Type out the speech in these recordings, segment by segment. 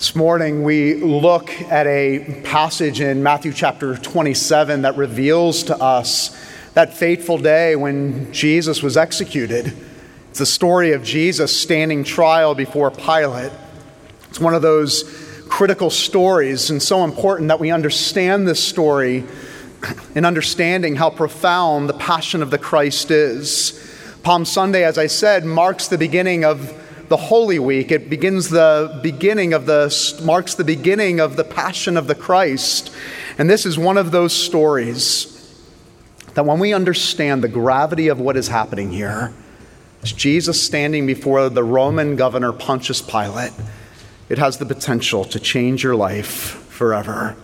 This morning, we look at a passage in Matthew chapter 27 that reveals to us that fateful day when Jesus was executed. It's the story of Jesus standing trial before Pilate. It's one of those critical stories and so important that we understand this story in understanding how profound the passion of the Christ is. Palm Sunday, as I said, marks the beginning of the Holy Week. It begins the beginning of the, marks the beginning of the Passion of the Christ. And this is one of those stories that when we understand the gravity of what is happening here, it's Jesus standing before the Roman governor Pontius Pilate. It has the potential to change your life forever.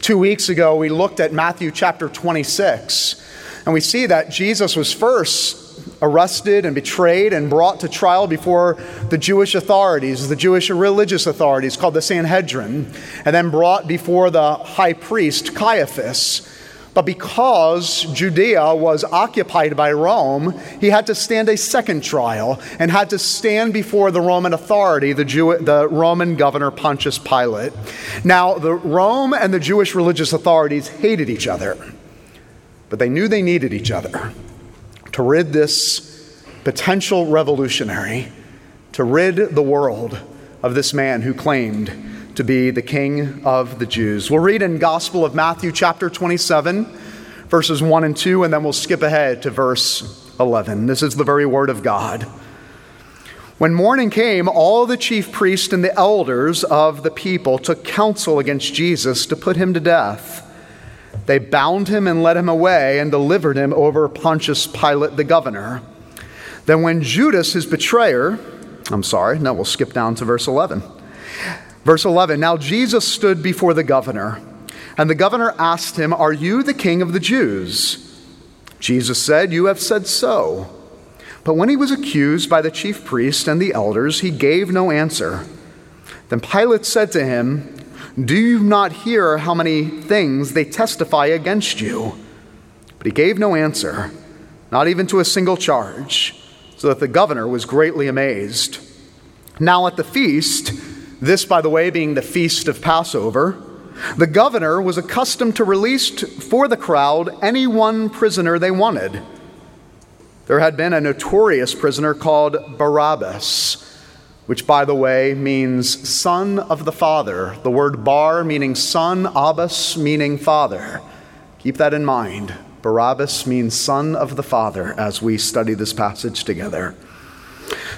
Two weeks ago, we looked at Matthew chapter 26, and we see that Jesus was first arrested and betrayed and brought to trial before the Jewish authorities, the Jewish religious authorities called the Sanhedrin, and then brought before the high priest Caiaphas. But because Judea was occupied by Rome, he had to stand a second trial and had to stand before the Roman authority, the, Jew, the Roman governor Pontius Pilate. Now, the Rome and the Jewish religious authorities hated each other, but they knew they needed each other to rid this potential revolutionary, to rid the world of this man who claimed to be the king of the Jews. We'll read in Gospel of Matthew chapter 27 verses 1 and 2 and then we'll skip ahead to verse 11. This is the very word of God. When morning came, all the chief priests and the elders of the people took counsel against Jesus to put him to death. They bound him and led him away and delivered him over Pontius Pilate the governor. Then, when Judas, his betrayer, I'm sorry, now we'll skip down to verse 11. Verse 11 Now Jesus stood before the governor, and the governor asked him, Are you the king of the Jews? Jesus said, You have said so. But when he was accused by the chief priest and the elders, he gave no answer. Then Pilate said to him, do you not hear how many things they testify against you? But he gave no answer, not even to a single charge, so that the governor was greatly amazed. Now at the feast, this, by the way, being the feast of Passover, the governor was accustomed to release for the crowd any one prisoner they wanted. There had been a notorious prisoner called Barabbas which, by the way, means son of the Father. The word bar meaning son, Abbas meaning father. Keep that in mind. Barabbas means son of the Father as we study this passage together.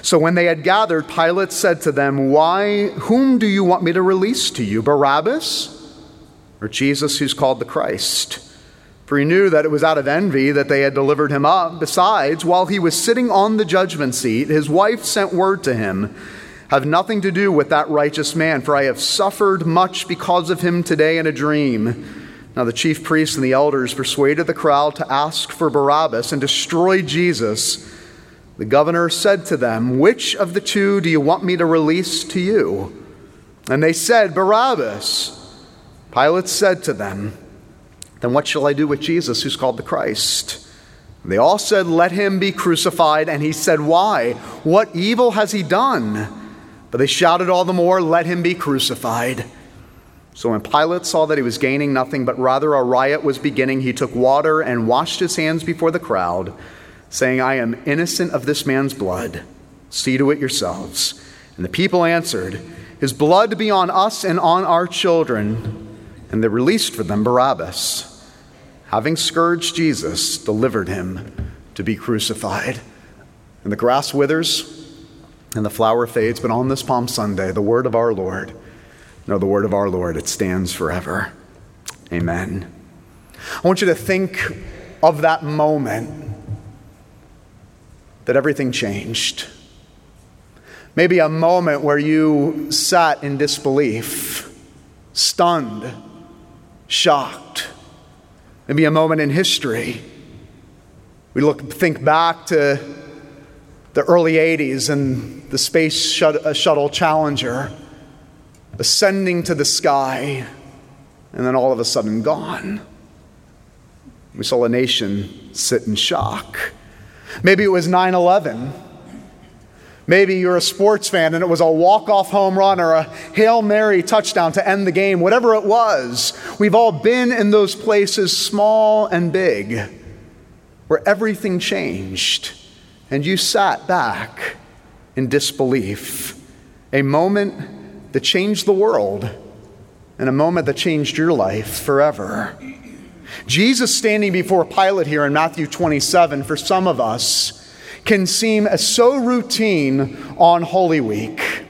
So when they had gathered, Pilate said to them, Why, whom do you want me to release to you, Barabbas or Jesus who's called the Christ? For he knew that it was out of envy that they had delivered him up. Besides, while he was sitting on the judgment seat, his wife sent word to him have nothing to do with that righteous man, for I have suffered much because of him today in a dream. Now the chief priests and the elders persuaded the crowd to ask for Barabbas and destroy Jesus. The governor said to them, Which of the two do you want me to release to you? And they said, Barabbas. Pilate said to them, Then what shall I do with Jesus, who's called the Christ? They all said, Let him be crucified. And he said, Why? What evil has he done? But they shouted all the more, Let him be crucified. So when Pilate saw that he was gaining nothing, but rather a riot was beginning, he took water and washed his hands before the crowd, saying, I am innocent of this man's blood. See to it yourselves. And the people answered, His blood be on us and on our children. And they released for them Barabbas. Having scourged Jesus, delivered him to be crucified. And the grass withers and the flower fades, but on this Palm Sunday, the word of our Lord, no, the word of our Lord, it stands forever. Amen. I want you to think of that moment that everything changed. Maybe a moment where you sat in disbelief, stunned, shocked. Maybe a moment in history. We look, think back to the early 80s and the Space uh, Shuttle Challenger ascending to the sky and then all of a sudden gone. We saw a nation sit in shock. Maybe it was 9 11. Maybe you're a sports fan and it was a walk off home run or a Hail Mary touchdown to end the game, whatever it was. We've all been in those places, small and big, where everything changed and you sat back in disbelief. A moment that changed the world and a moment that changed your life forever. Jesus standing before Pilate here in Matthew 27, for some of us, can seem so routine on Holy Week.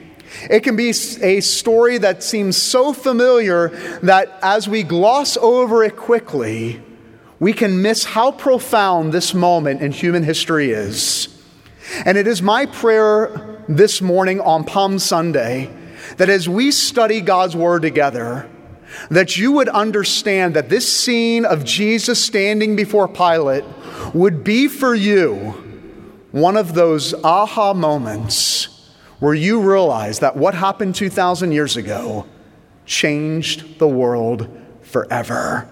It can be a story that seems so familiar that as we gloss over it quickly, we can miss how profound this moment in human history is. And it is my prayer this morning on Palm Sunday that as we study God's Word together, that you would understand that this scene of Jesus standing before Pilate would be for you one of those aha moments where you realize that what happened 2,000 years ago changed the world forever.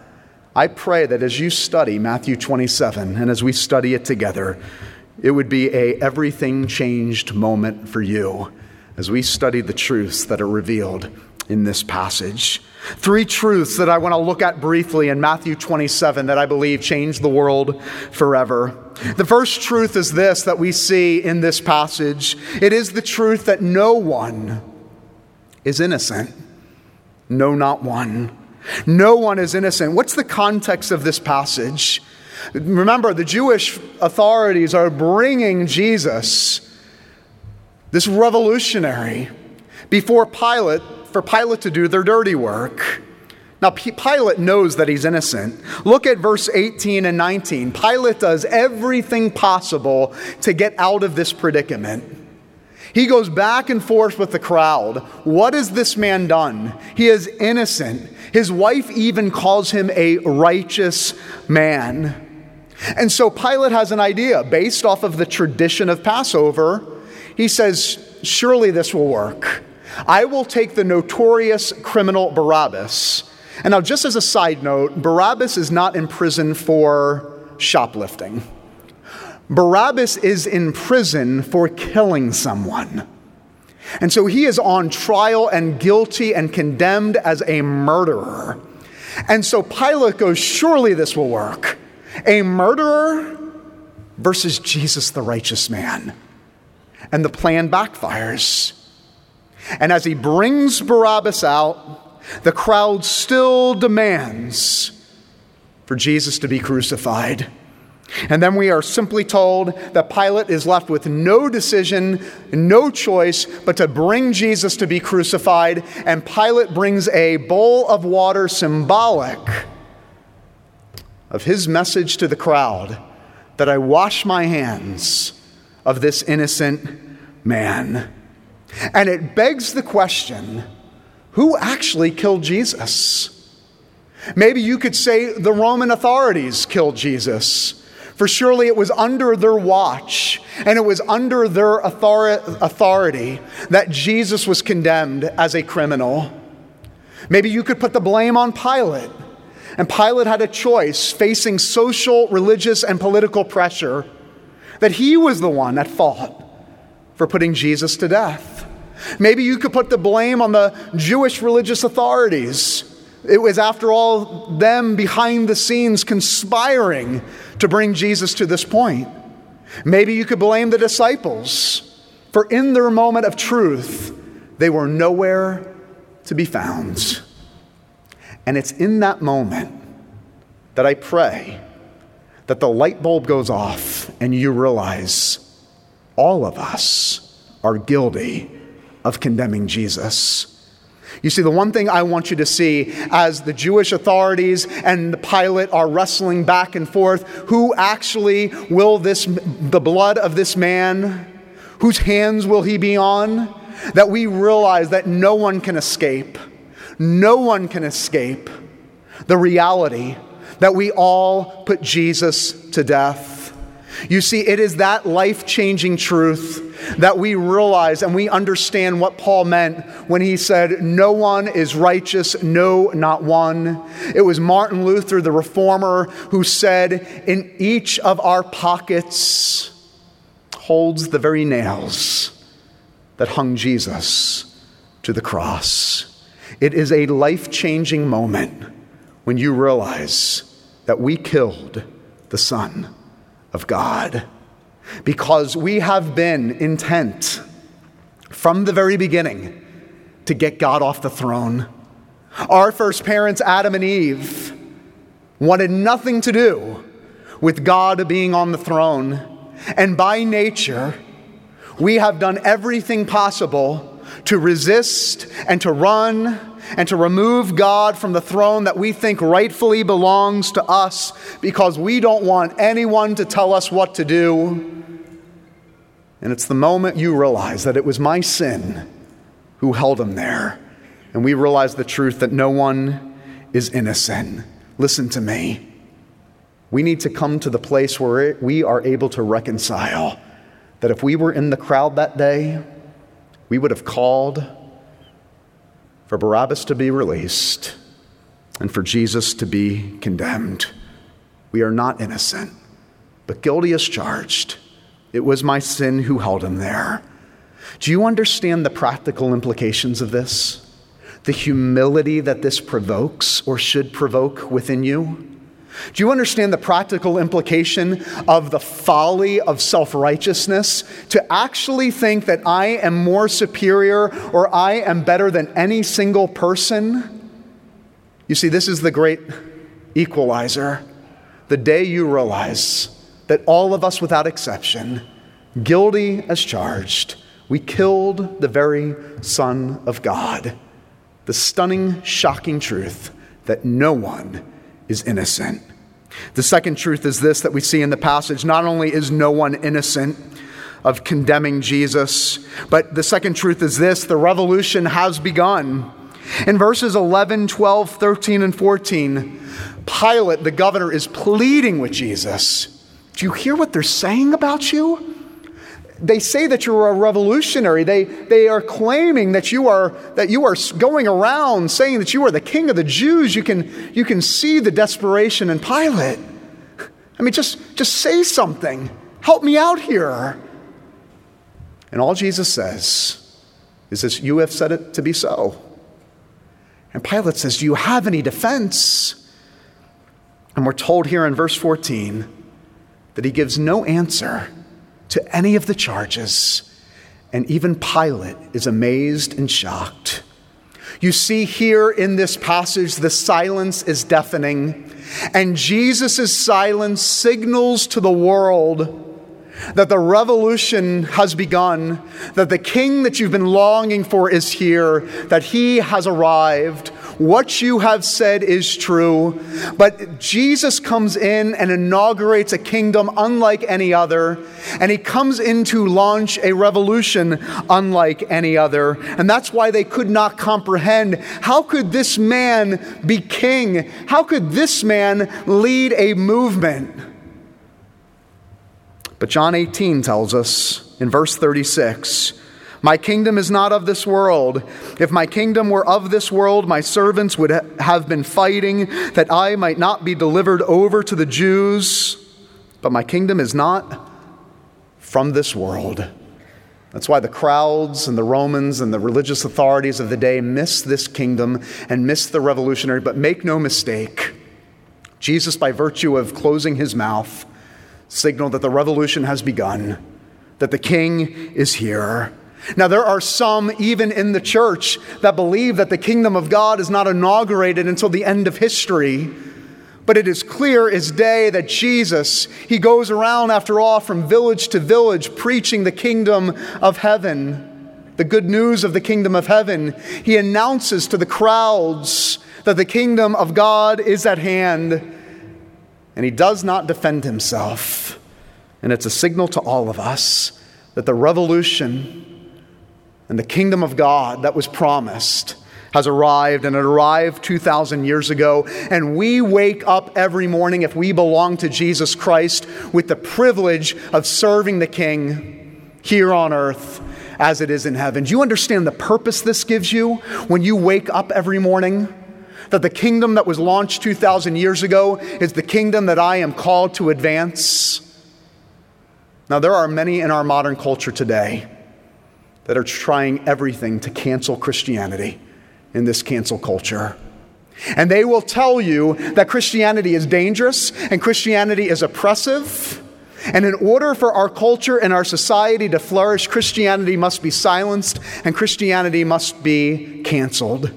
I pray that as you study Matthew 27 and as we study it together, it would be a everything changed moment for you as we study the truths that are revealed in this passage. Three truths that I want to look at briefly in Matthew 27 that I believe change the world forever. The first truth is this that we see in this passage it is the truth that no one is innocent. No, not one. No one is innocent. What's the context of this passage? Remember, the Jewish authorities are bringing Jesus, this revolutionary, before Pilate for Pilate to do their dirty work. Now, Pilate knows that he's innocent. Look at verse 18 and 19. Pilate does everything possible to get out of this predicament. He goes back and forth with the crowd. What has this man done? He is innocent. His wife even calls him a righteous man. And so Pilate has an idea based off of the tradition of Passover. He says, Surely this will work. I will take the notorious criminal Barabbas. And now, just as a side note, Barabbas is not in prison for shoplifting. Barabbas is in prison for killing someone. And so he is on trial and guilty and condemned as a murderer. And so Pilate goes, Surely this will work. A murderer versus Jesus, the righteous man. And the plan backfires. And as he brings Barabbas out, the crowd still demands for Jesus to be crucified. And then we are simply told that Pilate is left with no decision, no choice but to bring Jesus to be crucified. And Pilate brings a bowl of water symbolic of his message to the crowd that I wash my hands of this innocent man. And it begs the question who actually killed Jesus? Maybe you could say the Roman authorities killed Jesus. For surely it was under their watch and it was under their authority that Jesus was condemned as a criminal. Maybe you could put the blame on Pilate. And Pilate had a choice facing social, religious, and political pressure that he was the one at fault for putting Jesus to death. Maybe you could put the blame on the Jewish religious authorities. It was, after all, them behind the scenes conspiring to bring Jesus to this point. Maybe you could blame the disciples, for in their moment of truth, they were nowhere to be found. And it's in that moment that I pray that the light bulb goes off and you realize all of us are guilty of condemning Jesus. You see, the one thing I want you to see as the Jewish authorities and the Pilate are wrestling back and forth who actually will this, the blood of this man, whose hands will he be on? That we realize that no one can escape. No one can escape the reality that we all put Jesus to death. You see, it is that life changing truth that we realize and we understand what Paul meant when he said, No one is righteous, no, not one. It was Martin Luther, the reformer, who said, In each of our pockets holds the very nails that hung Jesus to the cross. It is a life changing moment when you realize that we killed the Son of God because we have been intent from the very beginning to get God off the throne. Our first parents, Adam and Eve, wanted nothing to do with God being on the throne. And by nature, we have done everything possible to resist and to run and to remove God from the throne that we think rightfully belongs to us because we don't want anyone to tell us what to do. And it's the moment you realize that it was my sin who held him there. And we realize the truth that no one is innocent. Listen to me. We need to come to the place where we are able to reconcile that if we were in the crowd that day, we would have called for Barabbas to be released and for Jesus to be condemned. We are not innocent, but guilty as charged. It was my sin who held him there. Do you understand the practical implications of this? The humility that this provokes or should provoke within you? Do you understand the practical implication of the folly of self righteousness? To actually think that I am more superior or I am better than any single person? You see, this is the great equalizer. The day you realize that all of us, without exception, guilty as charged, we killed the very Son of God. The stunning, shocking truth that no one is innocent. The second truth is this that we see in the passage not only is no one innocent of condemning Jesus, but the second truth is this the revolution has begun. In verses 11, 12, 13, and 14, Pilate, the governor, is pleading with Jesus. Do you hear what they're saying about you? They say that you're a revolutionary. They, they are claiming that you are, that you are going around saying that you are the king of the Jews. You can, you can see the desperation in Pilate. I mean, just, just say something. Help me out here. And all Jesus says is this You have said it to be so. And Pilate says, Do you have any defense? And we're told here in verse 14 that he gives no answer to any of the charges, and even Pilate is amazed and shocked. You see here in this passage, the silence is deafening, and Jesus' silence signals to the world that the revolution has begun, that the king that you've been longing for is here, that he has arrived, what you have said is true. But Jesus comes in and inaugurates a kingdom unlike any other, and he comes in to launch a revolution unlike any other. And that's why they could not comprehend how could this man be king? How could this man lead a movement? But John 18 tells us in verse 36 my kingdom is not of this world. If my kingdom were of this world, my servants would have been fighting that I might not be delivered over to the Jews. But my kingdom is not from this world. That's why the crowds and the Romans and the religious authorities of the day miss this kingdom and miss the revolutionary. But make no mistake, Jesus, by virtue of closing his mouth, signaled that the revolution has begun, that the king is here. Now, there are some, even in the church, that believe that the kingdom of God is not inaugurated until the end of history. But it is clear as day that Jesus, he goes around, after all, from village to village, preaching the kingdom of heaven, the good news of the kingdom of heaven. He announces to the crowds that the kingdom of God is at hand, and he does not defend himself. And it's a signal to all of us that the revolution and the kingdom of God that was promised has arrived, and it arrived 2,000 years ago. And we wake up every morning, if we belong to Jesus Christ, with the privilege of serving the King here on earth as it is in heaven. Do you understand the purpose this gives you when you wake up every morning? That the kingdom that was launched 2,000 years ago is the kingdom that I am called to advance. Now, there are many in our modern culture today that are trying everything to cancel Christianity in this cancel culture. And they will tell you that Christianity is dangerous and Christianity is oppressive. And in order for our culture and our society to flourish, Christianity must be silenced and Christianity must be canceled.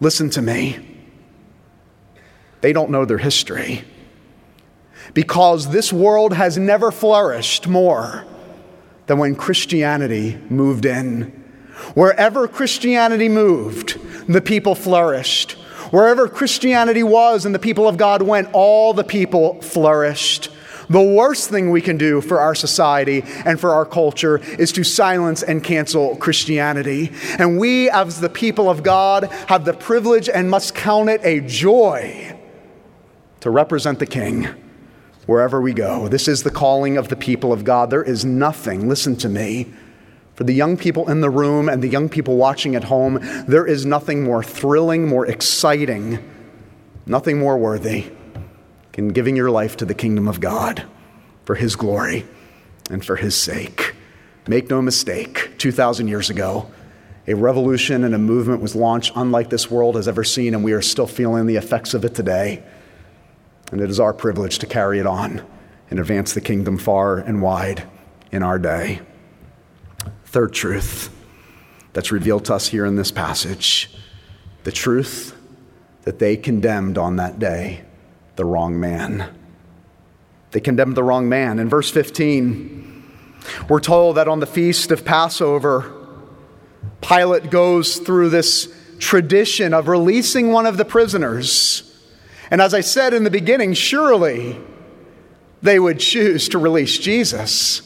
Listen to me. They don't know their history. Because this world has never flourished more than when Christianity moved in. Wherever Christianity moved, the people flourished. Wherever Christianity was and the people of God went, all the people flourished. The worst thing we can do for our society and for our culture is to silence and cancel Christianity. And we, as the people of God, have the privilege and must count it a joy to represent the King wherever we go. This is the calling of the people of God. There is nothing, listen to me, for the young people in the room and the young people watching at home, there is nothing more thrilling, more exciting, nothing more worthy in giving your life to the kingdom of God for His glory and for His sake. Make no mistake, 2,000 years ago, a revolution and a movement was launched unlike this world has ever seen, and we are still feeling the effects of it today. And it is our privilege to carry it on and advance the kingdom far and wide in our day. Third truth that's revealed to us here in this passage the truth that they condemned on that day the wrong man. They condemned the wrong man. In verse 15, we're told that on the feast of Passover, Pilate goes through this tradition of releasing one of the prisoners. And as I said in the beginning, surely they would choose to release Jesus.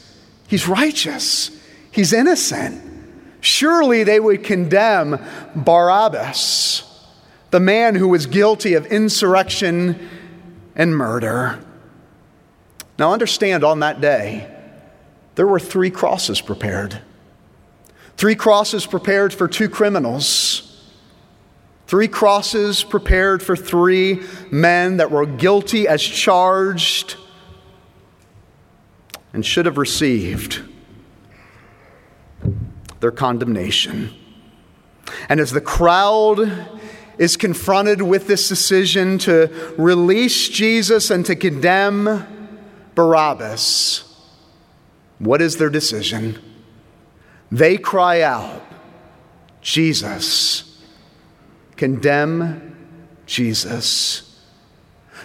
He's righteous. He's innocent. Surely they would condemn Barabbas, the man who was guilty of insurrection and murder. Now, understand on that day, there were three crosses prepared. Three crosses prepared for two criminals. Three crosses prepared for three men that were guilty as charged and should have received their condemnation. And as the crowd is confronted with this decision to release Jesus and to condemn Barabbas, what is their decision? They cry out, Jesus, condemn Jesus.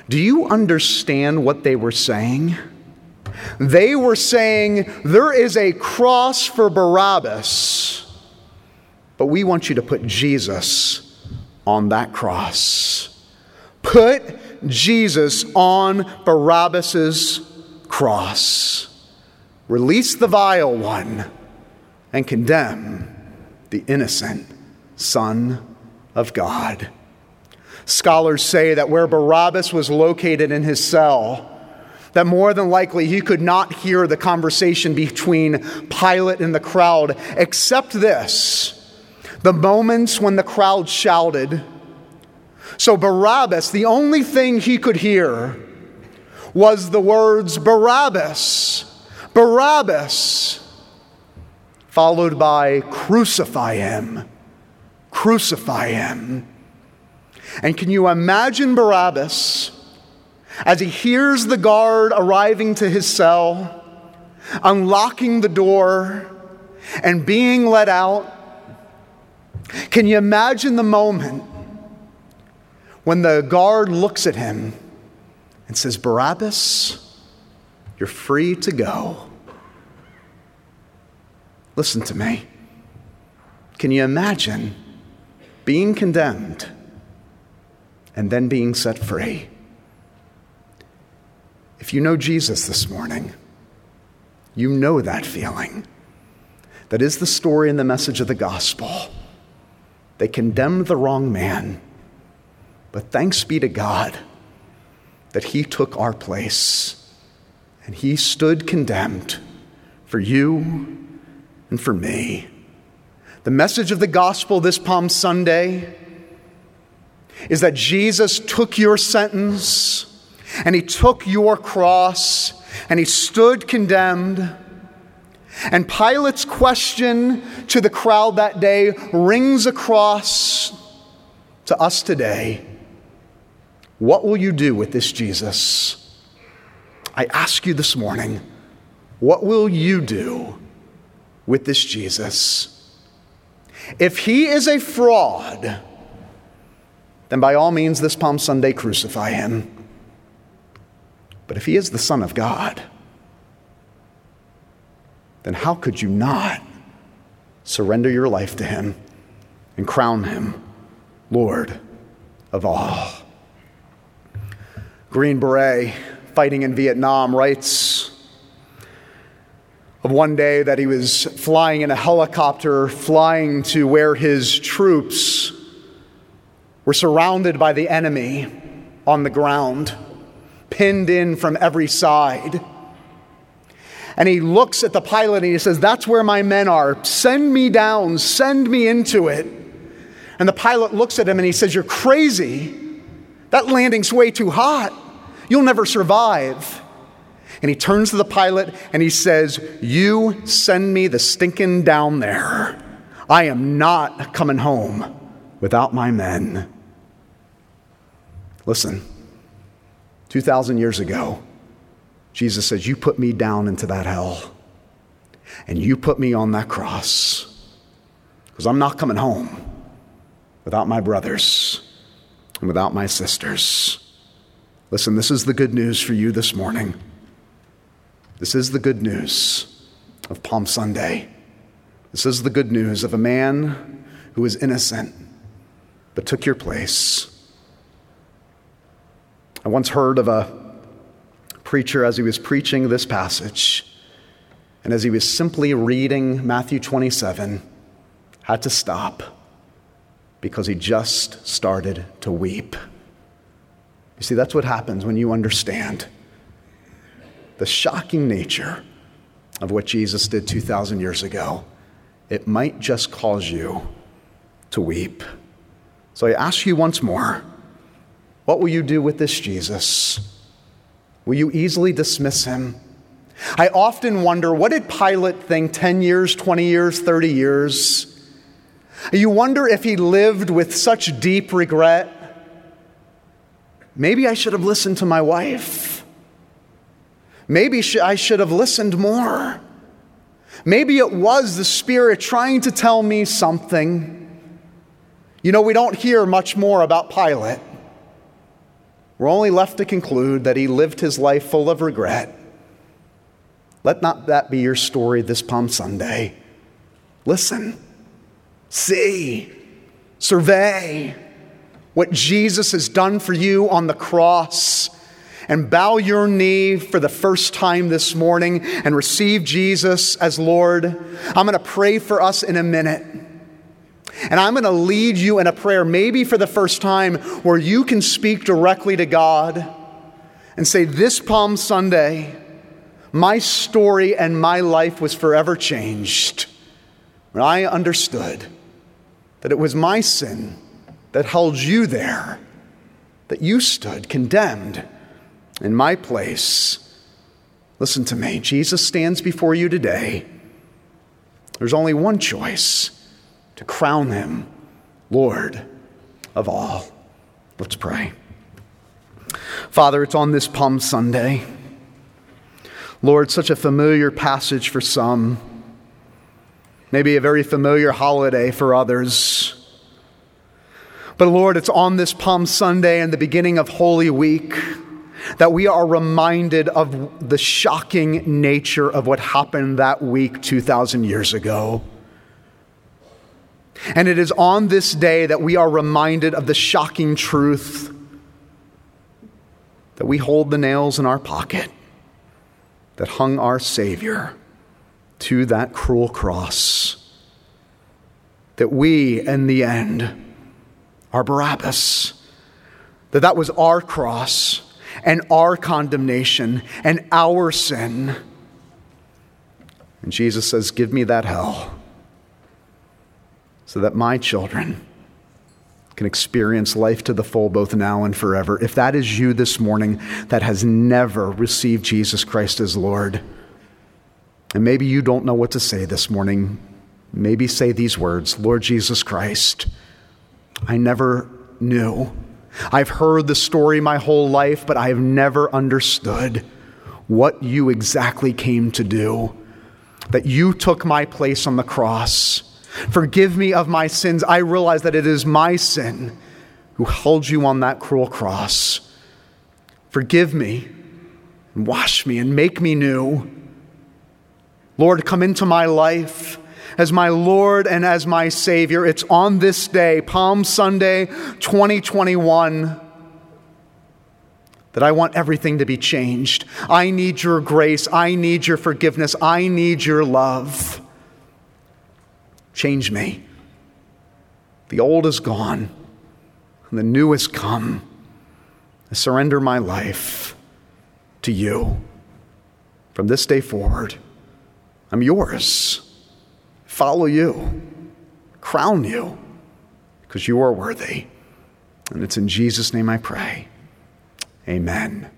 Do you understand what they were saying? They were saying, There is a cross for Barabbas, but we want you to put Jesus on that cross. Put Jesus on Barabbas's cross. Release the vile one and condemn the innocent Son of God. Scholars say that where Barabbas was located in his cell, that more than likely he could not hear the conversation between Pilate and the crowd, except this the moments when the crowd shouted. So Barabbas, the only thing he could hear was the words Barabbas, Barabbas, followed by crucify him, crucify him. And can you imagine Barabbas? as he hears the guard arriving to his cell, unlocking the door, and being let out, can you imagine the moment when the guard looks at him and says, Barabbas, you're free to go? Listen to me. Can you imagine being condemned and then being set free? If you know Jesus this morning, you know that feeling. That is the story and the message of the gospel. They condemned the wrong man, but thanks be to God that he took our place and he stood condemned for you and for me. The message of the gospel this Palm Sunday is that Jesus took your sentence and he took your cross and he stood condemned. And Pilate's question to the crowd that day rings across to us today What will you do with this Jesus? I ask you this morning, what will you do with this Jesus? If he is a fraud, then by all means, this Palm Sunday, crucify him. But if he is the Son of God, then how could you not surrender your life to him and crown him Lord of all? Green Beret, fighting in Vietnam, writes of one day that he was flying in a helicopter, flying to where his troops were surrounded by the enemy on the ground, pinned in from every side. And he looks at the pilot and he says, That's where my men are. Send me down, send me into it. And the pilot looks at him and he says, You're crazy. That landing's way too hot. You'll never survive. And he turns to the pilot and he says, You send me the stinking down there. I am not coming home without my men. Listen, 2,000 years ago, Jesus says, You put me down into that hell, and you put me on that cross, because I'm not coming home without my brothers and without my sisters. Listen, this is the good news for you this morning. This is the good news of Palm Sunday. This is the good news of a man who was innocent but took your place. I once heard of a preacher as he was preaching this passage, and as he was simply reading Matthew 27, had to stop because he just started to weep. You see, that's what happens when you understand the shocking nature of what Jesus did 2,000 years ago. It might just cause you to weep. So I ask you once more what will you do with this Jesus? Will you easily dismiss him? I often wonder what did Pilate think 10 years, 20 years, 30 years? You wonder if he lived with such deep regret Maybe I should have listened to my wife. Maybe I should have listened more. Maybe it was the Spirit trying to tell me something. You know, we don't hear much more about Pilate. We're only left to conclude that he lived his life full of regret. Let not that be your story this Palm Sunday. Listen, see, survey what Jesus has done for you on the cross and bow your knee for the first time this morning and receive Jesus as Lord. I'm going to pray for us in a minute. And I'm going to lead you in a prayer, maybe for the first time, where you can speak directly to God and say, This Palm Sunday, my story and my life was forever changed when I understood that it was my sin that held you there, that you stood condemned in my place. Listen to me. Jesus stands before you today. There's only one choice to crown him Lord of all. Let's pray. Father, it's on this Palm Sunday. Lord, such a familiar passage for some, maybe a very familiar holiday for others. But Lord, it's on this Palm Sunday and the beginning of Holy Week that we are reminded of the shocking nature of what happened that week 2,000 years ago. And it is on this day that we are reminded of the shocking truth that we hold the nails in our pocket that hung our Savior to that cruel cross. That we, in the end, are Barabbas. That that was our cross and our condemnation and our sin. And Jesus says, Give me that hell so that my children can experience life to the full both now and forever. If that is you this morning that has never received Jesus Christ as Lord, And maybe you don't know what to say this morning. Maybe say these words Lord Jesus Christ, I never knew. I've heard the story my whole life, but I have never understood what you exactly came to do. That you took my place on the cross. Forgive me of my sins. I realize that it is my sin who held you on that cruel cross. Forgive me and wash me and make me new. Lord, come into my life as my Lord and as my Savior. It's on this day, Palm Sunday 2021, that I want everything to be changed. I need your grace. I need your forgiveness. I need your love. Change me. The old is gone, and the new has come. I surrender my life to you. From this day forward, I'm yours. Follow you, crown you, because you are worthy. And it's in Jesus' name I pray. Amen.